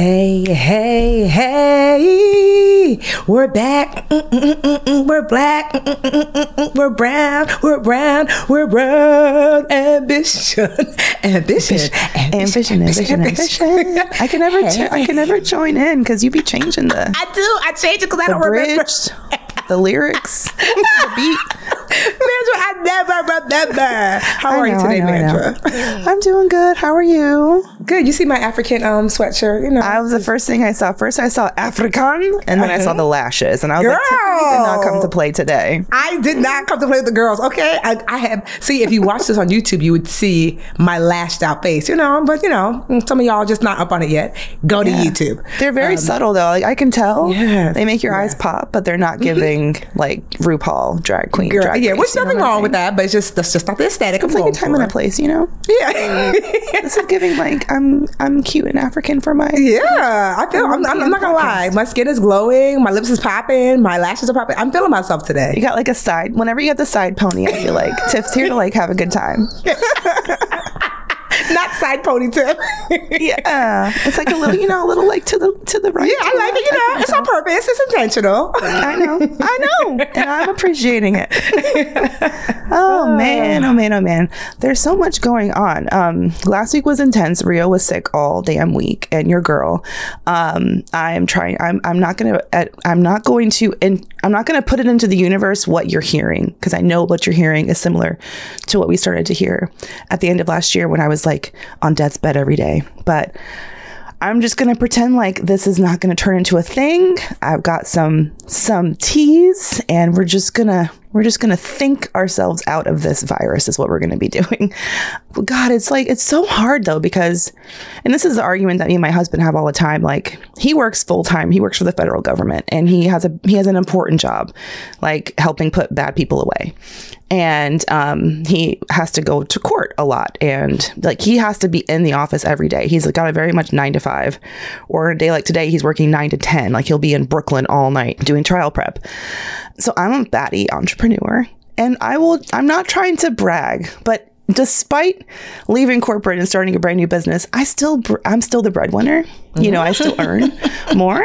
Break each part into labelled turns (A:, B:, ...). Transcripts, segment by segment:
A: Hey, hey, hey, we're back. Mm-mm-mm-mm. We're black. Mm-mm-mm-mm. We're brown. We're brown. We're brown. Ambition. Ambition.
B: Ambition, ambition, ambition. I can never,
A: Hey.
B: I can never join in because you be changing the
A: I do. I change it because I don't remember.
B: bridge, the lyrics, the beat.
A: Mandra, I never remember. How
B: I
A: are you today,
B: know, I know.
A: Mandra?
B: I'm doing good. How are you?
A: Good. You see my African um sweatshirt? You know.
B: I was the first thing I saw. First, I saw African, and then I saw the lashes, and I was like, Tiffany did not come to play today.
A: I did not come to play with the girls. Okay, I, I have. See, if you watch this on YouTube, you would see my lashed out face. You know, but you know, some of y'all just not up on it yet. Go to YouTube.
B: They're very subtle though. Like I can tell.
A: Um, Yes,
B: They make your eyes pop, but they're not giving like RuPaul drag queen.
A: Girl,
B: drag
A: yeah, which nothing wrong with that, but it's just that's just not the aesthetic.
B: It's like a time and a place, you know.
A: Yeah,
B: This is giving like I'm I'm cute and African for my
A: yeah. I feel. I'm, I'm, I'm not gonna lie. My skin is glowing. My lips is popping. My lashes are popping. I'm feeling myself today.
B: You got like a side. Whenever you get the side pony, I feel like Tiff's here to like have a good time.
A: Not side ponytail.
B: Yeah, it's like a little, you know, a little like to the to the right.
A: Yeah, I like it. You know, it's on purpose. It's intentional.
B: I know, I know, and I'm appreciating it. oh man, oh man, oh man. There's so much going on. Um, last week was intense. Rio was sick all damn week, and your girl. Um, I'm trying. I'm. I'm not gonna. uh, I'm not going to. And I'm not gonna put it into the universe what you're hearing because I know what you're hearing is similar to what we started to hear at the end of last year when I was like on death's bed every day. But I'm just gonna pretend like this is not gonna turn into a thing. I've got some some teas, and we're just gonna we're just gonna think ourselves out of this virus. Is what we're gonna be doing. God, it's like it's so hard though because, and this is the argument that me and my husband have all the time. Like he works full time. He works for the federal government, and he has a he has an important job, like helping put bad people away and um, he has to go to court a lot and like he has to be in the office every day. He's got a very much nine to five or a day like today he's working nine to ten. Like he'll be in brooklyn all night doing trial prep. So i'm a baddie entrepreneur and i will i'm not trying to brag but despite leaving corporate and starting a brand new business i still br- i'm still the breadwinner. You know i still earn more.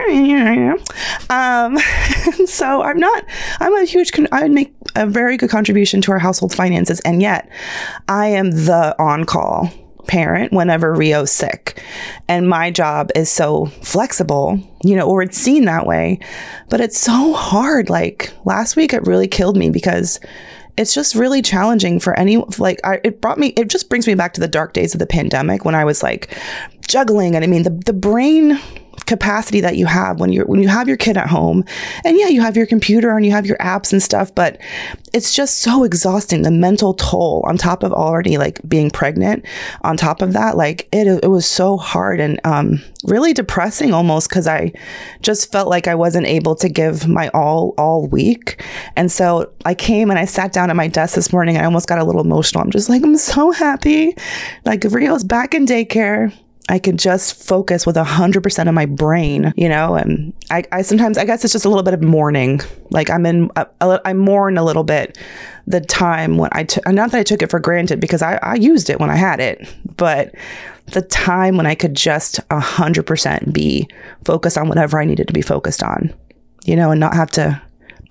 B: Um so i'm not i'm a huge con- i would make a very good contribution to our household finances. And yet i am the on-call parent whenever rio's sick. And my job is so flexible you know or it's seen that way. But it's so hard. Like last week it really killed me because it's just really challenging for any like I, it brought me it just brings me back to the dark days of the pandemic when i was like juggling. And i mean the, the brain capacity that you have when you're when you have your kid at home. And yeah you have your computer and you have your apps and stuff but it's just so exhausting the mental toll on top of already like being pregnant on top of that. Like it, it was so hard and um really depressing almost because i just felt like i wasn't able to give my all all week. And so i came and i sat down at my desk this morning. I almost got a little emotional. I'm just like i'm so happy. Like rio's back in daycare I could just focus with a hundred percent of my brain, you know, and I, I sometimes, I guess it's just a little bit of mourning. Like I'm in, uh, a, a, I mourn a little bit the time when I took, not that I took it for granted because I, I used it when I had it, but the time when I could just a hundred percent be focused on whatever I needed to be focused on, you know, and not have to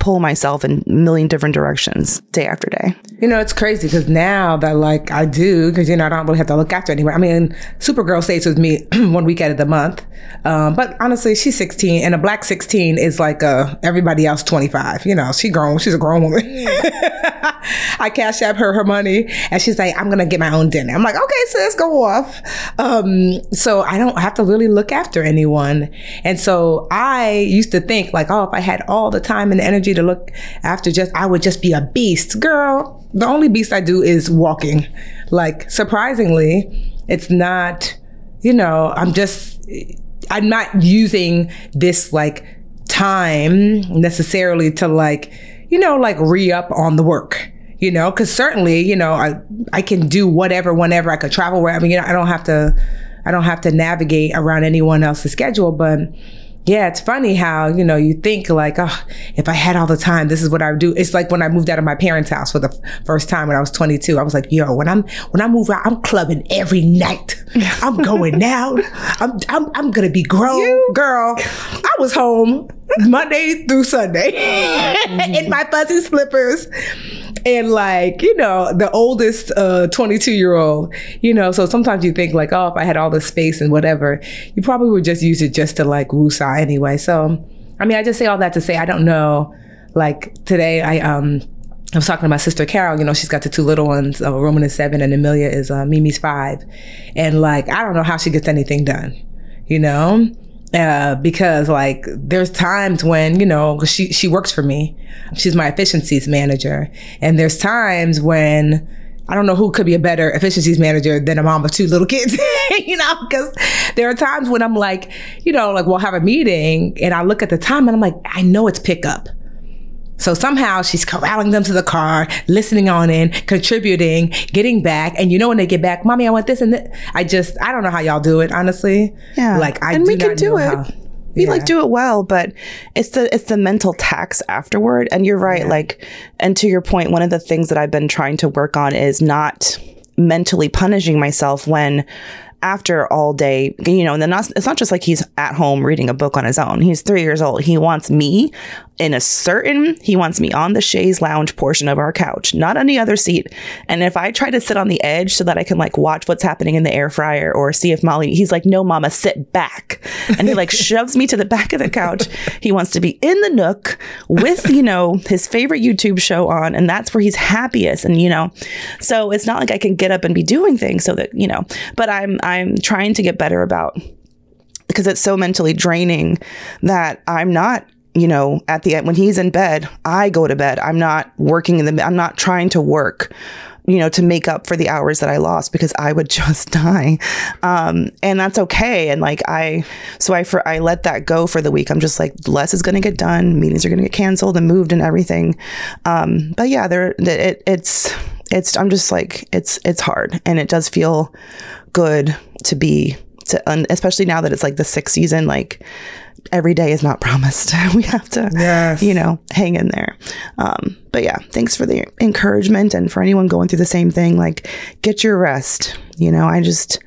B: pull myself in a million different directions day after day.
A: You know, it's crazy because now that like I do, because you know I don't really have to look after anyone. I mean, Supergirl stays with me one weekend of the month, um, but honestly, she's 16, and a black 16 is like uh, everybody else 25. You know, she grown. She's a grown woman. I cash app her her money, and she's like, "I'm gonna get my own dinner." I'm like, "Okay, sis, go off." Um, so I don't have to really look after anyone, and so I used to think like, "Oh, if I had all the time and energy to look after just, I would just be a beast, girl." The only beast I do is walking. Like surprisingly, it's not. You know, I'm just. I'm not using this like time necessarily to like you know like re-up on the work you know because certainly you know i i can do whatever whenever i could travel wherever you know i don't have to i don't have to navigate around anyone else's schedule but yeah, it's funny how, you know, you think like, oh, if I had all the time, this is what I would do. It's like when I moved out of my parents' house for the f- first time when I was 22. I was like, yo, when I'm when I move out, I'm clubbing every night. I'm going out. I'm I'm, I'm gonna be grown, girl. I was home Monday through Sunday in my fuzzy slippers and like you know the oldest uh 22 year old you know so sometimes you think like oh if i had all this space and whatever you probably would just use it just to like woosah anyway so i mean i just say all that to say i don't know like today i um I was talking to my sister Carol. You know, she's got the two little ones. Uh, Roman is seven, and Amelia is uh, Mimi's five. And like, I don't know how she gets anything done. You know, uh, because like there's times when you know she she works for me she's my efficiencies manager and there's times when I don't know who could be a better efficiencies manager than a mom of two little kids, you know, because there are times when I'm like, you know, like we'll have a meeting and I look at the time and I'm like, I know it's pickup. So somehow she's corralling them to the car, listening on in, contributing, getting back. And you know, when they get back, mommy, I want this and this. I just, I don't know how y'all do it, honestly.
B: Yeah.
A: Like, I
B: and
A: do
B: we can do it.
A: how.
B: We
A: Yeah.
B: like do it well, but it's the it's the mental tax afterward. And you're right, like and to your point, one of the things that I've been trying to work on is not mentally punishing myself when after all day, you know, and then not, it's not just like he's at home reading a book on his own. He's three years old. He wants me in a certain, he wants me on the chaise lounge portion of our couch, not on the other seat. And if I try to sit on the edge so that I can like watch what's happening in the air fryer or see if Molly, he's like, no, mama, sit back. And he like shoves me to the back of the couch. He wants to be in the nook with, you know, his favorite YouTube show on. And that's where he's happiest. And, you know, so it's not like I can get up and be doing things so that, you know, but I'm, I'm trying to get better about because it's so mentally draining that I'm not, you know, at the end when he's in bed, I go to bed. I'm not working in the I'm not trying to work, you know, to make up for the hours that I lost because I would just die. Um and that's okay and like I so I for I let that go for the week. I'm just like less is going to get done, meetings are going to get canceled and moved and everything. Um but yeah, there it it's it's I'm just like it's it's hard and it does feel good to be to and especially now that it's like the sixth season like every day is not promised. We have to
A: Yes.
B: you know hang in there. Um but yeah thanks for the encouragement and for anyone going through the same thing. Like get your rest you know? I just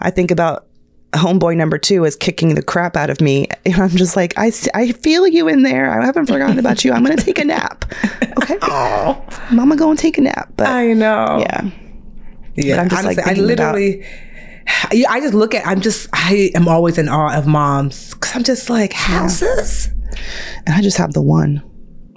B: i think about homeboy number two is kicking the crap out of me. And i'm just like i, I feel you in there. I haven't forgotten about you. I'm gonna take a nap. Okay? Mama go and take a nap but
A: I know.
B: yeah
A: Yeah,
B: I'm just, like,
A: I literally, Yeah, I just look at. I'm just. I am always in awe of moms because I'm just like houses.
B: and i just have the one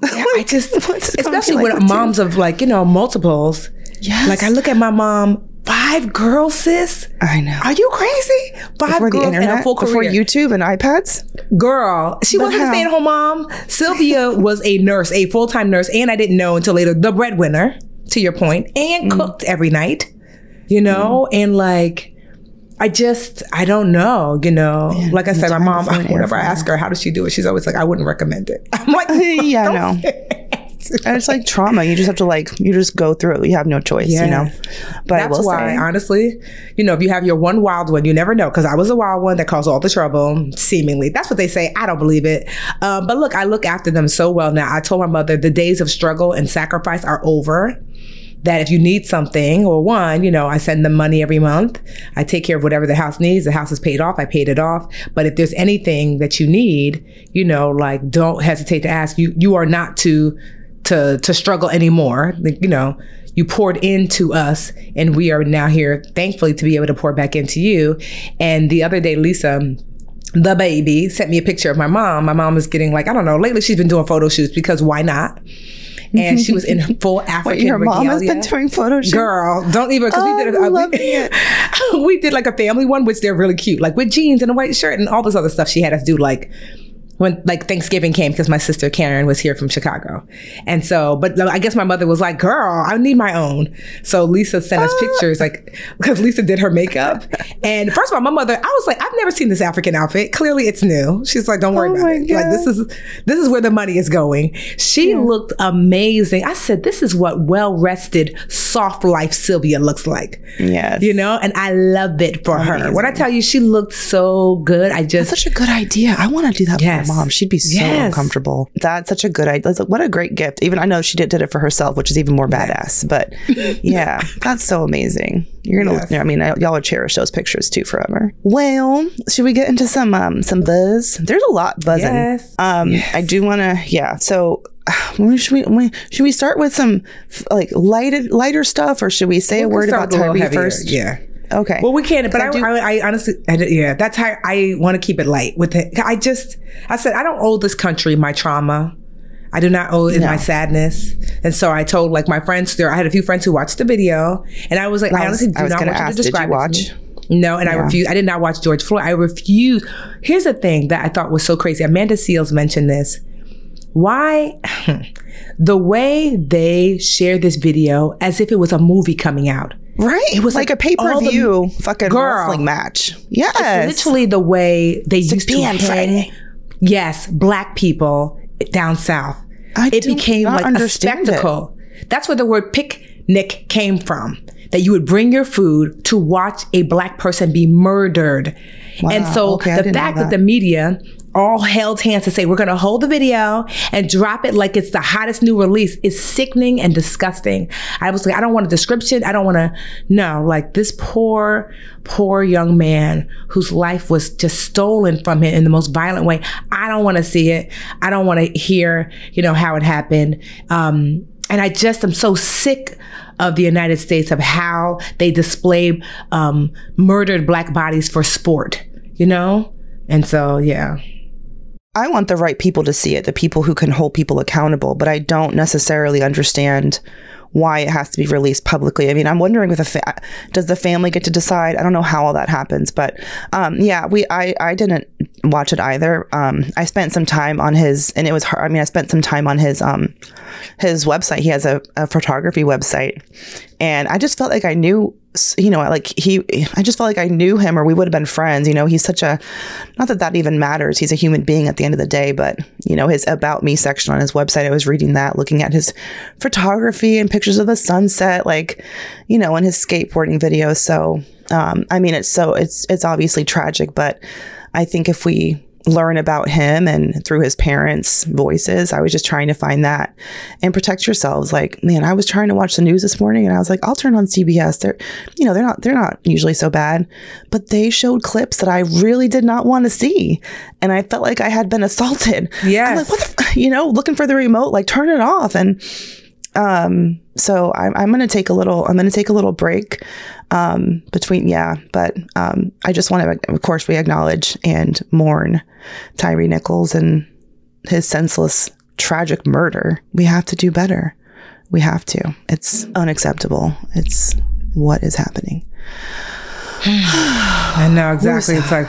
A: Yeah, I just,
B: What's it gonna be
A: especially
B: like
A: when
B: with two?
A: moms of like you know multiples.
B: Yes.
A: Like I look at my mom, five girls, sis.
B: i know
A: Are you crazy? Five
B: before the
A: girls and a
B: internet
A: full
B: before youtube and ipads
A: Girl, she
B: But
A: wasn't a stay at home mom. Sylvia was a nurse, a full time nurse, and I didn't know until later the breadwinner, to your point, and
B: Mm.
A: cooked every night, you know? And like, I just, I don't know, you know? like I said, my mom,
B: before an air
A: whenever I ask her, how does she do it? She's always like, I wouldn't recommend it. I'm like,
B: yeah no
A: say
B: and it's like trauma you just have to like you just go through it you have no choice you know but i
A: That's
B: will
A: why,
B: say
A: honestly, you know, if you have your one wild one, you never know. Because I was a wild one that caused all the trouble, seemingly. That's what they say. I don't believe it. Um, but look, I look after them so well now. I told my mother the days of struggle and sacrifice are over. That if you need something, or one, you know, I send them money every month. I take care of whatever the house needs. The house is paid off. I paid it off. But if there's anything that you need, you know, like don't hesitate to ask. You you are not to to to struggle anymore. Like, you know, you poured into us and we are now here thankfully to be able to pour back into you. And the other day, Lisa the baby sent me a picture of my mom. My mom is getting like, I don't know, lately she's been doing photo shoots because why not? And she was in full African
B: Wait, your mom has
A: regalia.
B: been doing photo shoots?
A: Girl, don't even because
B: Oh, uh,
A: we did
B: I'm
A: a,
B: loving
A: we, we did like a family one, which they're really cute, like with jeans and a white shirt and all this other stuff. She had us do like when like Thanksgiving came because my sister Karen was here from Chicago, and so but I guess my mother was like, "Girl, I need my own." So Lisa sent
B: Ah.
A: us pictures like because Lisa did her makeup, and first of all, my mother, I was like, "I've never seen this African outfit. Clearly, it's new." She's like, "Don't worry
B: Oh
A: about it. Like this is this is where the money is going." She looked amazing. I said, "This is what well rested, soft life Sylvia looks like."
B: Yes.
A: You know, and I love it for her. When I tell you she looked so good, I just
B: That's such a good idea. I want to do that
A: Yes.
B: Mom. She'd be so
A: Yes.
B: uncomfortable. That's such a good idea. Like, what a great gift. Even I know she did, did it for herself, which is even more badass. But yeah, that's so amazing. You're gonna.
A: Yes.
B: I mean, I, y'all will cherish those pictures too forever. Well, should we get into some um some buzz? There's a lot buzzing.
A: Yes.
B: Um, I do want to. Yeah. So. Should we should we start with some f- like lighted lighter stuff or should we say a
A: We'll
B: word about
A: a Tyre
B: first?
A: Yeah.
B: Okay.
A: Well, we can't. but I,
B: I do-
A: I, I honestly, I, yeah, that's how I want to keep it light with it. I just, I said, I don't owe this country my trauma. I do not owe it
B: No.
A: my sadness. And so I told like my friends there, I had a few friends who watched the video and I was like, I, honestly do
B: was
A: not want you
B: ask,
A: to
B: did you
A: describe it to
B: watch?
A: No, and I refuse. I did not watch George Floyd. I refuse. Here's the thing that I thought was so crazy. Amanda Seales mentioned this. Why the way they share this video as if it was a movie coming out.
B: Right. It was like,
A: like
B: a pay per view fucking
A: Girl.
B: wrestling match. Yes.
A: literally the way they used to
B: p.m. Friday.
A: Yes, black people down south.
B: I
A: it became like a spectacle. That's where the word picnic came from. That you would bring your food to watch a black person be murdered. and so
B: okay,
A: the fact that.
B: that.
A: the media all held hands to say we're going to hold the video and drop it like it's the hottest new release is sickening and disgusting. I was like, I don't want a description. I don't want to. No, like this poor, poor young man whose life was just stolen from him in the most violent way. I don't want to see it. I don't want to hear, you know, how it happened. Um, and I just am so sick of the United States of how they display um, murdered black bodies for sport, you know? And so, yeah.
B: I want the right people to see it, the people who can hold people accountable, but I don't necessarily understand why it has to be released publicly. I mean, I'm wondering if the fa- does the family get to decide? I don't know how all that happens, but um, yeah, we I I didn't watch it either. Um, I spent some time on his, and it was hard. I mean, I spent some time on his um his website. He has a, a photography website, and I just felt like I knew you know like he i just felt like i knew him or we would have been friends you know he's such a not that that even matters he's a human being at the end of the day but you know his about me section on his website i was reading that looking at his photography and pictures of the sunset like you know and his skateboarding videos so um i mean it's so it's it's obviously tragic but i think if we learn about him and through his parents' voices. I was just trying to find that and protect yourselves. Like, man, I was trying to watch the news this morning and I was like, I'll turn on CBS. They're, you know, they're not they're not usually so bad, but they showed clips that I really did not want to see, and I felt like I had been assaulted. I'm like, what the, f-? you know, looking for the remote, like turn it off and. Um, so I'm, I'm going to take a little, I'm going to take a little break, um, between, yeah, but, um, I just want to, of course, we acknowledge and mourn Tyre Nichols and his senseless, tragic murder. We have to do better. We have to. It's unacceptable. It's what is happening.
A: I know exactly. It's like,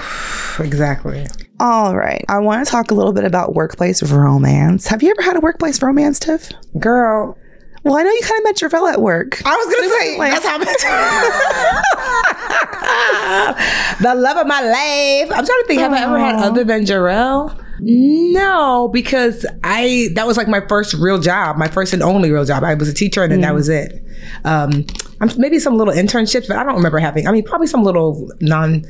A: exactly.
B: All right. I want to talk a little bit about workplace romance. Have you ever had a workplace romance, Tiff?
A: Girl,
B: Well, I know you kind of met your fella at work.
A: I was going to say,
B: Like-
A: that's how much. the love of my life. I'm trying to think, have I ever had other than Jarrell? No, because I that was like my first real job, my first and only real job. I was a teacher, and then that was it. Um, I'm, maybe some little internships, but I don't remember having. I mean, probably some little non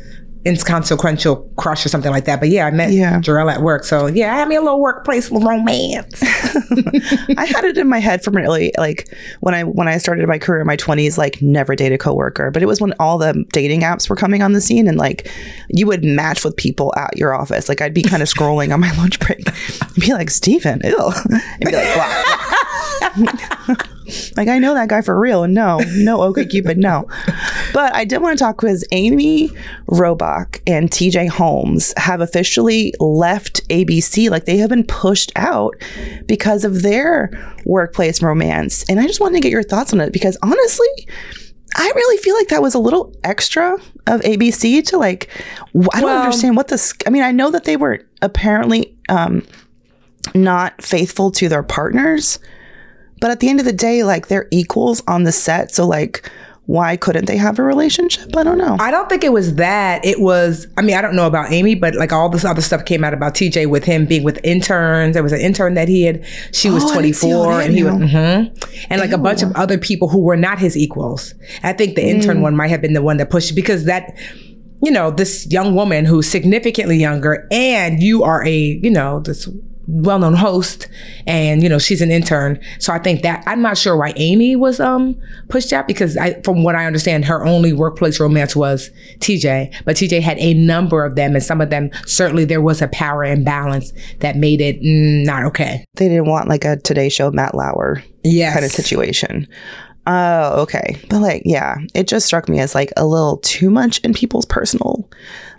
A: inconsequential crush or something like that. But yeah, I met
B: Yeah.
A: Jarrell at work. So yeah, I had me a little workplace romance.
B: I had it in my head from really like when I when I started my career in my twenties, like never date a coworker. But it was when all the dating apps were coming on the scene, and like you would match with people at your office. Like I'd be kind of scrolling on my lunch break, and be like Steven, ew, and be like, wow. Like I know that guy for real, and no, no, okay, Cupid, no. But I did want to talk because Amy Robach and TJ Holmes have officially left ABC. Like they have been pushed out because of their workplace romance. And I just wanted to get your thoughts on it because honestly, I really feel like that was a little extra of ABC to like. I don't
A: Well-
B: understand what this. I mean, I know that they were apparently um, not faithful to their partners, but at the end of the day, like they're equals on the set. So like, why couldn't they have a relationship? I don't know.
A: I don't think it was that. It was, I mean, I don't know about Amy, but like all this other stuff came out about TJ with him being with interns. There was an intern that he had, she was
B: Oh, I didn't see all
A: 24 and he was, mhm. and like a bunch of other people who were not his equals. I think the intern
B: Mm.
A: one might have been the one that pushed because that, you know, this young woman who's significantly younger and you are a, you know, this well-known host and you know she's an intern. So i think that i'm not sure why amy was um pushed out because i from what i understand her only workplace romance was tj but tj had a number of them and some of them certainly there was a power imbalance that made it mm, not okay.
B: They didn't want like a Today Show Matt Lauer
A: yes
B: kind of situation. Oh, okay. But like, yeah, it just struck me as like a little too much in people's personal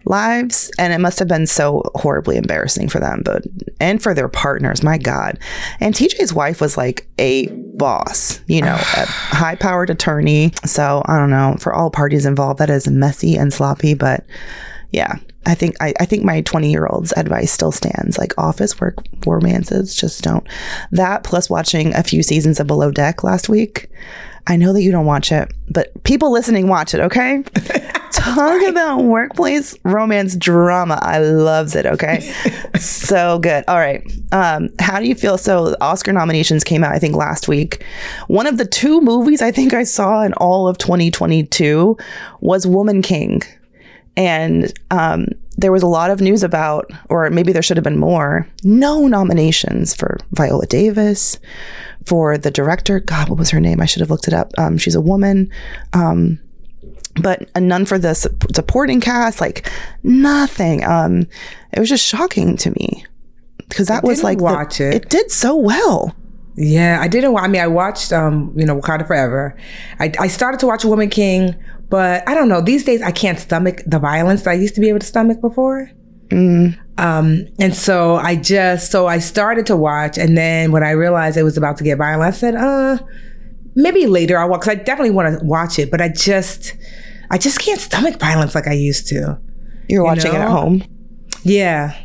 B: lives. And it must have been so horribly embarrassing for them, but and for their partners, my God. And TJ's wife was like a boss, you know, a high powered attorney. So I don't know, for all parties involved, that is messy and sloppy, but yeah. I think I, I think my 20 year old's advice still stands. Like office work romances, just don't. That plus watching a few seasons of Below Deck last week. I know that you don't watch it, but people listening watch it, okay? Talk about workplace romance drama. I loves it, okay? so good. All right. Um, how do you feel? So Oscar nominations came out, I think, last week. One of the two movies I think I saw in all of 2022 was Woman King and um, there was a lot of news about, or maybe there should have been more, no nominations for Viola Davis, for the director. God, what was her name? I should have looked it up. Um, she's a woman. Um, but none for the su- supporting cast, like nothing. Um, it was just shocking to me because that was like the-
A: watch it.
B: It did so well.
A: Yeah, I didn't. I mean, I watched, um, you know, Wakanda Forever. I, I started to watch Woman King, but I don't know. These days, I can't stomach the violence that I used to be able to stomach before. Um, and so I just, so I started to watch, and then when I realized it was about to get violent, I said, uh, maybe later I'll watch. Because I definitely want to watch it, but I just, I just can't stomach violence like I used to.
B: You're watching it at home.
A: Yeah,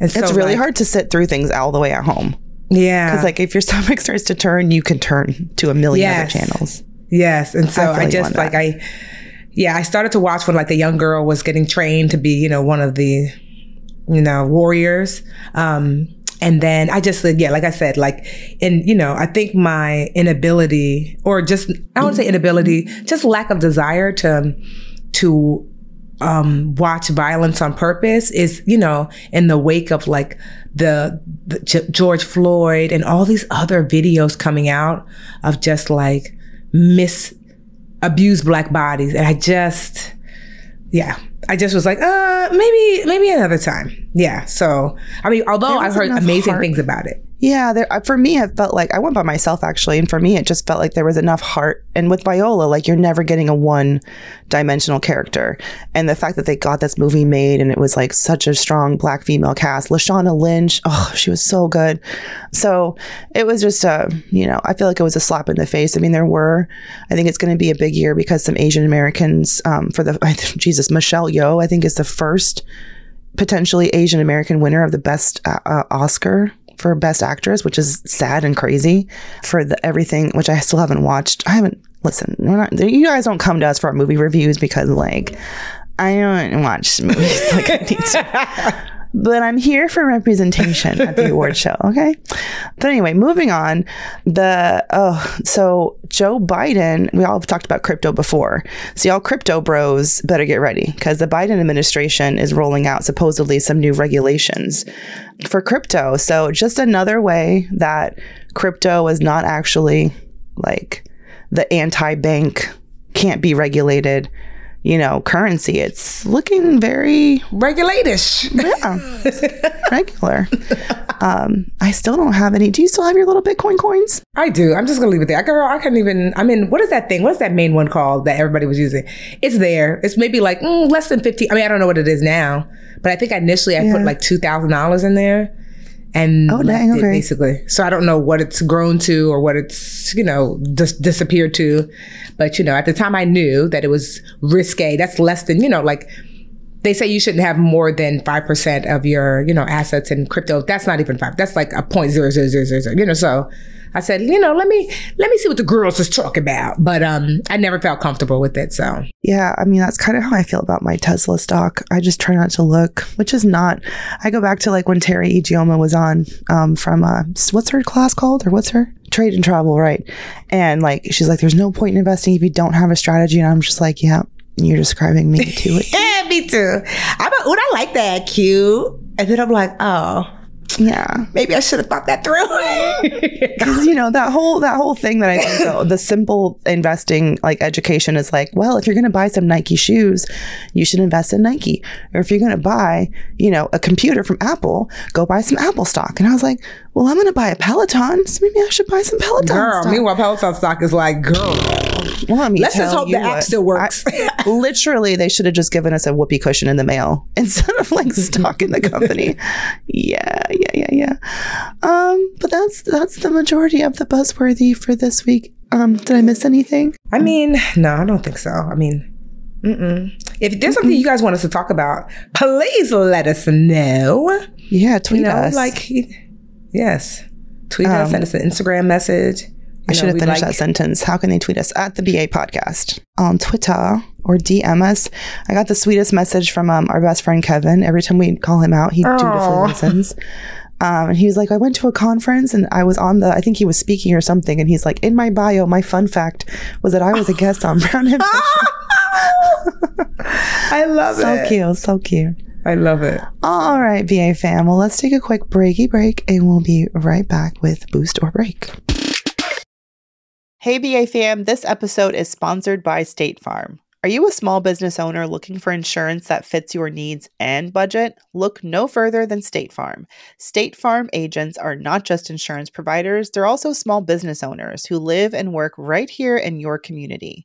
A: and
B: It's really
A: like,
B: hard to sit through things all the way at home.
A: Yeah,
B: Because like if your stomach starts to turn, you can turn to a million
A: Yes.
B: other channels.
A: Yes, and so
B: I
A: I, just like
B: that.
A: I, yeah, I started to watch when like the young girl was getting trained to be, you know, one of the, you know, warriors. Um, and then I just said, yeah, like I said, like, and you know, I think my inability, or just I don't say inability, just lack of desire to, to um, watch violence on purpose is, you know, in the wake of like the, the G- George Floyd and all these other videos coming out of just like mis abused black bodies. And I just, yeah, I just was like, uh, maybe, maybe another time. Yeah. So, I mean, although I've heard amazing
B: heart.
A: things about it.
B: Yeah, there, for me, it felt like I went by myself actually, and for me, it just felt like there was enough heart. And with Viola, like you're never getting a one-dimensional character, and the fact that they got this movie made and it was like such a strong black female cast. Lashana Lynch, oh, she was so good. So it was just a, you know, I feel like it was a slap in the face. I mean, there were, I think it's going to be a big year because some Asian Americans um, for the Jesus Michelle Yeoh, I think is the first potentially Asian American winner of the best uh, uh, Oscar for best actress, which is sad and crazy for the everything, which I still haven't watched. I haven't listen. We're not. You guys don't come to us for our movie reviews because like I don't watch movies like I need to. but I'm here for representation at the award show. Okay. But anyway, moving on. The oh, so Joe Biden. We all have talked about crypto before. So y'all crypto bros better get ready because the Biden administration is rolling out supposedly some new regulations for crypto. So just another way that crypto is not actually like the anti-bank can't be regulated you know, currency. It's looking very
A: regulatish.
B: Yeah, regular. Um, I still don't have any. Do you still have your little Bitcoin coins?
A: I do. I'm just gonna leave it there. Girl, I couldn't even. I mean, what is that thing? What's that main one called that everybody was using? It's there. It's maybe like mm, less than fifty. I mean, I don't know what it is now, but I think initially I yeah. put like two thousand dollars in there and oh, dang, okay. basically. So I don't know what it's grown to or what it's you know dis- disappeared to, but you know at the time I knew that it was risque. That's less than you know like they say you shouldn't have more than 5% of your you know assets in crypto that's not even five that's like a point zero zero zero zero you know so I said, you know, let me let me see what the girls is talking about. But um, I never felt comfortable with it. So
B: yeah, I mean that's kind of how I feel about my Tesla stock. I just try not to look, which is not. I go back to like when Teri Ijeoma was on um, from uh, what's her class called or what's her trade and travel, right? And like she's like, there's no point in investing if you don't have a strategy. And I'm just like, yeah, you're describing me too.
A: yeah, me too. I'm a, oh, I like that cute. And then I'm like, oh,
B: yeah.
A: Maybe I should have thought that through.
B: Because you know that whole that whole thing that I think the, the simple investing like education is like, well, if you're going to buy some Nike shoes, you should invest in Nike. Or if you're going to buy, you know, a computer from Apple, go buy some Apple stock. And I was like, well, I'm going to buy a Peloton, so maybe I should buy some Peloton.
A: Girl,
B: stock.
A: meanwhile, Peloton stock is like, girl. Well, let's just hope the app still works.
B: I, literally, they should have just given us a whoopee cushion in the mail instead of like stock in the company. yeah, yeah, yeah, yeah. Um, but that's that's the majority of the buzzworthy for this week. Um, did I miss anything?
A: I mean, no, I don't think so. I mean, Mm-mm. If there's something you guys want us to talk about, please let us know.
B: Yeah, tweet
A: you know,
B: us.
A: Like, yes, tweet um, us, send us an Instagram message.
B: I should have finished like- that sentence. How can they tweet us at the BA podcast on Twitter or DM us? I got the sweetest message from um, our best friend Kevin. Every time we call him out, he Aww. dutifully listens. Um, and he was like, I went to a conference and I was on the, I think he was speaking or something. And he's like, in my bio, my fun fact was that I was a guest on Brown and
A: I love
B: so
A: it.
B: So cute. So cute.
A: I love it.
B: All right, BA fam. Well, let's take a quick breaky break and we'll be right back with Boost or Break. Hey, BA fam. This episode is sponsored by State Farm. Are you a small business owner looking for insurance that fits your needs and budget? Look no further than State Farm. State Farm agents are not just insurance providers, they're also small business owners who live and work right here in your community.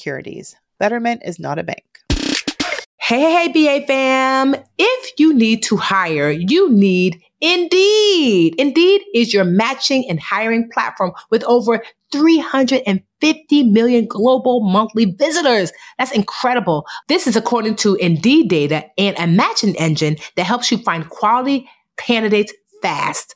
B: securities. Betterment is not a bank.
A: Hey, hey, BA fam. If you need to hire, you need Indeed. Indeed is your matching and hiring platform with over 350 million global monthly visitors. That's incredible. This is according to Indeed data and a matching engine that helps you find quality candidates fast.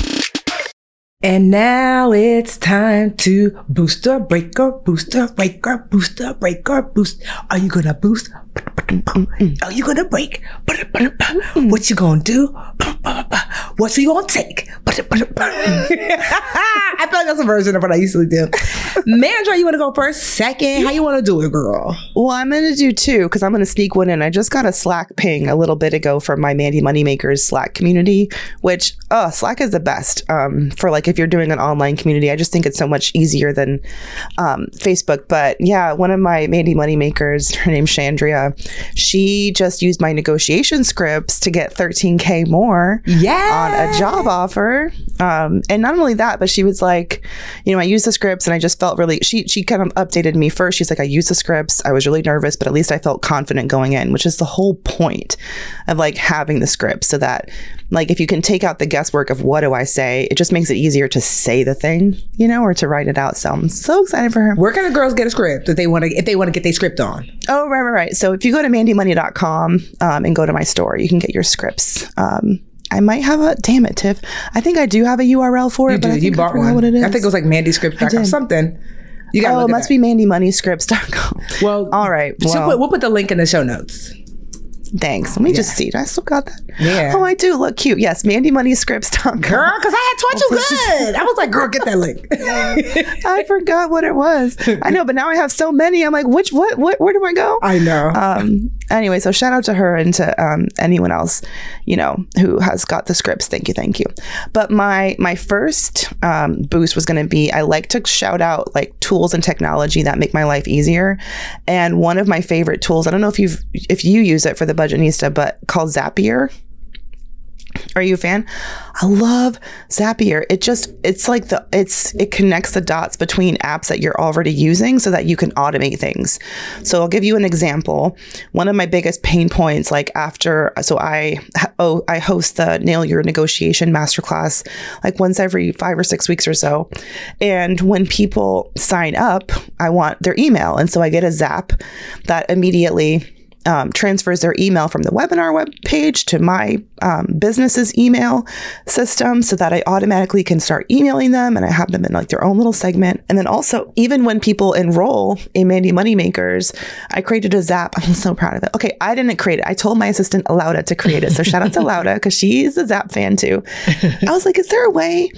A: And now it's time to booster breaker, booster breaker, booster breaker, boost. Are you gonna boost? Are you gonna break? What you gonna do? What you gonna take? I feel like that's a version of what I usually do. Mandra, you wanna go first? Second? How you wanna do it, girl?
B: Well, I'm gonna do two because I'm gonna sneak one in. I just got a Slack ping a little bit ago from my Mandi Moneymakers Slack community, which oh, Slack is the best um, for like if you're doing an online community. I just think it's so much easier than um, Facebook. But yeah, one of my Mandi Moneymakers, her name's Chandria she just used my negotiation scripts to get 13K more
A: yeah.
B: on a job offer. Um, and not only that, but she was like, you know, I used the scripts and I just felt really, she, she kind of updated me first. She's like, I used the scripts. I was really nervous, but at least I felt confident going in, which is the whole point of like having the script so that like if you can take out the guesswork of what do I say, it just makes it easier to say the thing, you know, or to write it out. So I'm so excited for her.
A: Where can the girls get a script if they want to if they want to get their script on?
B: Oh, right, right, right. So if you go to mandimoney.com um, and go to my store, you can get your scripts. Um, I might have a damn it, Tiff. I think I do have a URL for it.
A: You
B: but
A: do.
B: I think
A: You bought
B: I
A: one.
B: What it is.
A: I think it was like mandyscript.com or something. You got
B: oh, it must be mandimoneyscripts.com.
A: Well,
B: all right. Well,
A: we'll, we'll put the link in the show notes.
B: Thanks. Let me just see. I still got that.
A: Yeah.
B: Oh, I do look cute. Yes, Mandi Money mandimoneyscripts.com.
A: Girl, because I had taught you good. I was like, girl, get that link.
B: I forgot what it was. I know, but now I have so many. I'm like, which, what, what, where do I go?
A: I know.
B: um anyway so shout out to her and to um, anyone else you know who has got the scripts thank you thank you but my my first um, boost was going to be i like to shout out like tools and technology that make my life easier and one of my favorite tools i don't know if you've if you use it for the budgetnista but called zapier are you a fan? I love Zapier. It just it's like the it's it connects the dots between apps that you're already using so that you can automate things. So I'll give you an example. One of my biggest pain points like after so I oh I host the Nail Your Negotiation masterclass like once every 5 or 6 weeks or so. And when people sign up, I want their email and so I get a zap that immediately um, transfers their email from the webinar web page to my um, business's email system so that I automatically can start emailing them and I have them in like their own little segment. And then also, even when people enroll in Mandi Moneymakers, I created a Zap. I'm so proud of it. Okay, I didn't create it. I told my assistant Lauda to create it. So shout out to Lauda because she's a Zap fan too. I was like, is there a way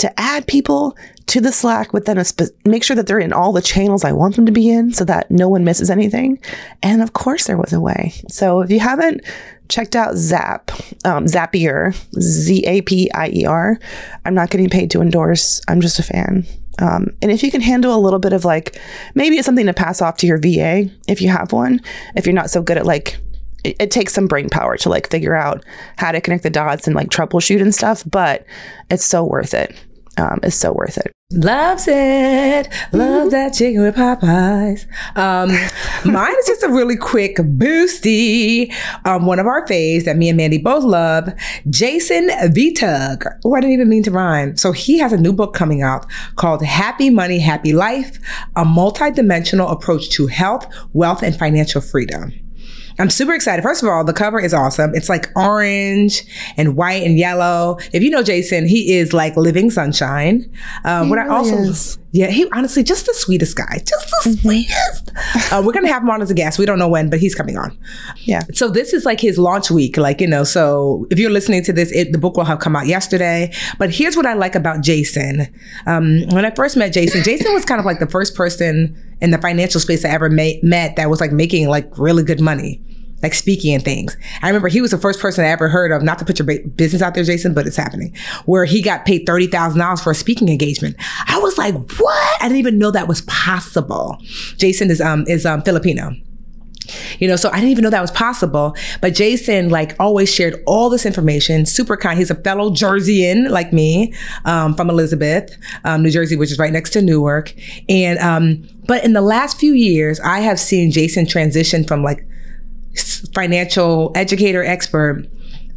B: to add people to the Slack with then a spe- make sure that they're in all the channels I want them to be in so that no one misses anything. And of course, there was a way. So if you haven't checked out Zap, um, Zapier, Z A P I E R, I'm not getting paid to endorse. I'm just a fan. Um, and if you can handle a little bit of like, maybe it's something to pass off to your VA if you have one, if you're not so good at like it, it takes some brain power to like figure out how to connect the dots and like troubleshoot and stuff, but it's so worth it. Um, it's so worth it.
A: Loves it. Love that chicken with Popeyes. Um, mine is just a really quick boosty. Um, one of our faves that me and Mandi both love, Jason Vitug. Oh, I didn't even mean to rhyme. So he has a new book coming out called Happy Money, Happy Life, a multidimensional approach to health, wealth, and financial freedom. I'm super excited. First of all, the cover is awesome. It's like orange and white and yellow. If you know Jason, he is like living sunshine. Um, what
B: really
A: I also,
B: is.
A: yeah, he honestly just the sweetest guy, just the
B: Mm-hmm.
A: sweetest. Uh, we're gonna have him on as a guest. We don't know when, but he's coming on.
B: Yeah.
A: So this is like his launch week, like you know. So if you're listening to this, it, the book will have come out yesterday. But here's what I like about Jason. Um, when I first met Jason, Jason was kind of like the first person in the financial space I ever ma- met that was like making like really good money. Like speaking and things. I remember he was the first person I ever heard of, not to put your business out there, Jason, but it's happening, where he got paid $30,000 for a speaking engagement. I was like, what? I didn't even know that was possible. Jason is, um, is, um, Filipino. You know, so I didn't even know that was possible. But Jason, like, always shared all this information. Super kind. He's a fellow Jerseyan, like me, um, from Elizabeth, um, New Jersey, which is right next to Newark. And, um, but in the last few years, I have seen Jason transition from like financial educator expert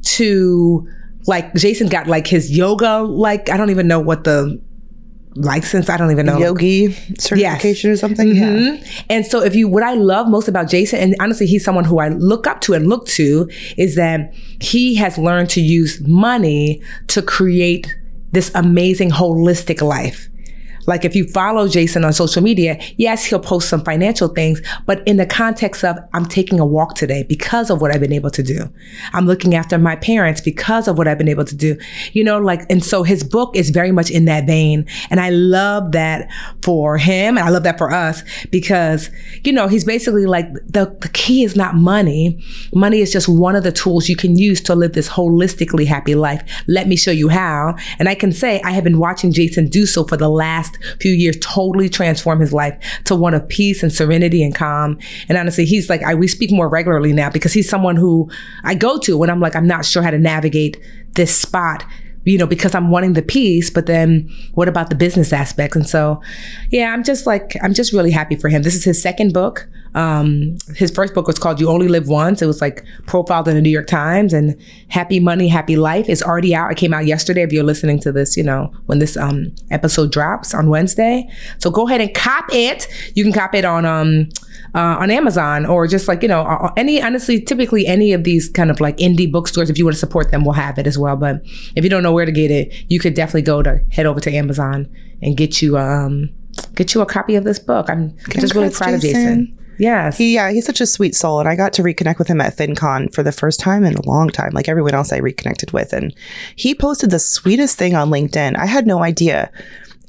A: to like Jason got like his yoga, like, I don't even know what the license, I don't even know.
B: Yogi certification or something. Yeah.
A: Mhm. And so if you what I love most about Jason, and honestly he's someone who I look up to and look to, is that he has learned to use money to create this amazing holistic life. Like if you follow Jason on social media, yes, he'll post some financial things, but in the context of I'm taking a walk today because of what I've been able to do. I'm looking after my parents because of what I've been able to do. You know, like, and so his book is very much in that vein. And I love that for him. And I love that for us because, you know, he's basically like the, the key is not money. Money is just one of the tools you can use to live this holistically happy life. Let me show you how. And I can say I have been watching Jason do so for the last few years, totally transform his life to one of peace and serenity and calm. And honestly, he's like, I, we speak more regularly now because he's someone who I go to when I'm like, I'm not sure how to navigate this spot you know, because I'm wanting the peace, but then what about the business aspects? And so, yeah, I'm just like, I'm just really happy for him. This is his second book. Um, his first book was called You Only Live Once. It was like profiled in the New York Times and Happy Money, Happy Life is already out. It came out yesterday. If you're listening to this, you know, when this, um, episode drops on Wednesday. So go ahead and cop it. You can cop it on, um, uh, on Amazon or just like, you know, any, honestly, typically any of these kind of like indie bookstores, if you want to support them, will have it as well. But if you don't know where to get it, you could definitely go to head over to Amazon and get you, um, get you a copy of this book. I'm just really
B: Congrats,
A: proud of
B: Jason.
A: Yes.
B: He, yeah, he's such a sweet soul. And I got to reconnect with him at FinCon for the first time in a long time, like everyone else I reconnected with. And he posted the sweetest thing on LinkedIn. I had no idea.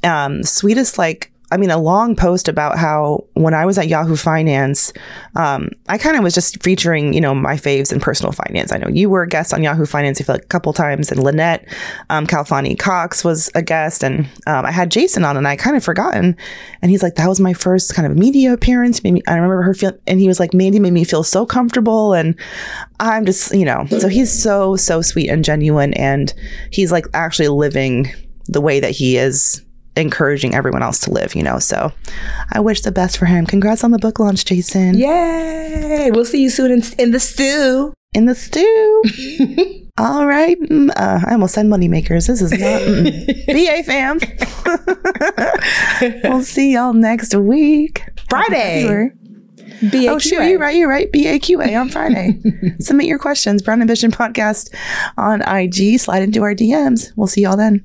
B: Um, sweetest, like, I mean, a long post about how when I was at Yahoo Finance, um, I kind of was just featuring, you know, my faves in personal finance. I know you were a guest on Yahoo Finance, like a couple times, and Lynette um, Khalfani Cox was a guest, and um, I had Jason on, and I kind of forgotten. And he's like, that was my first kind of media appearance. Made me, I remember her feel, and he was like, Mandi made me feel so comfortable, and I'm just, you know, so he's so so sweet and genuine, and he's like actually living the way that he is encouraging everyone else to live, you know. So I wish the best for him. Congrats on the book launch, Jason.
A: Yay. We'll see you soon in, in the stew.
B: In the stew. All right. Mm, uh, I almost said money makers. This is not mm. BA fam. we'll see y'all next week.
A: Friday. BAQA.
B: Oh, shoot, you're right. You're right. BAQA on Friday. Submit your questions. Brown Ambition Podcast on IG. Slide into our DMs. We'll see y'all then.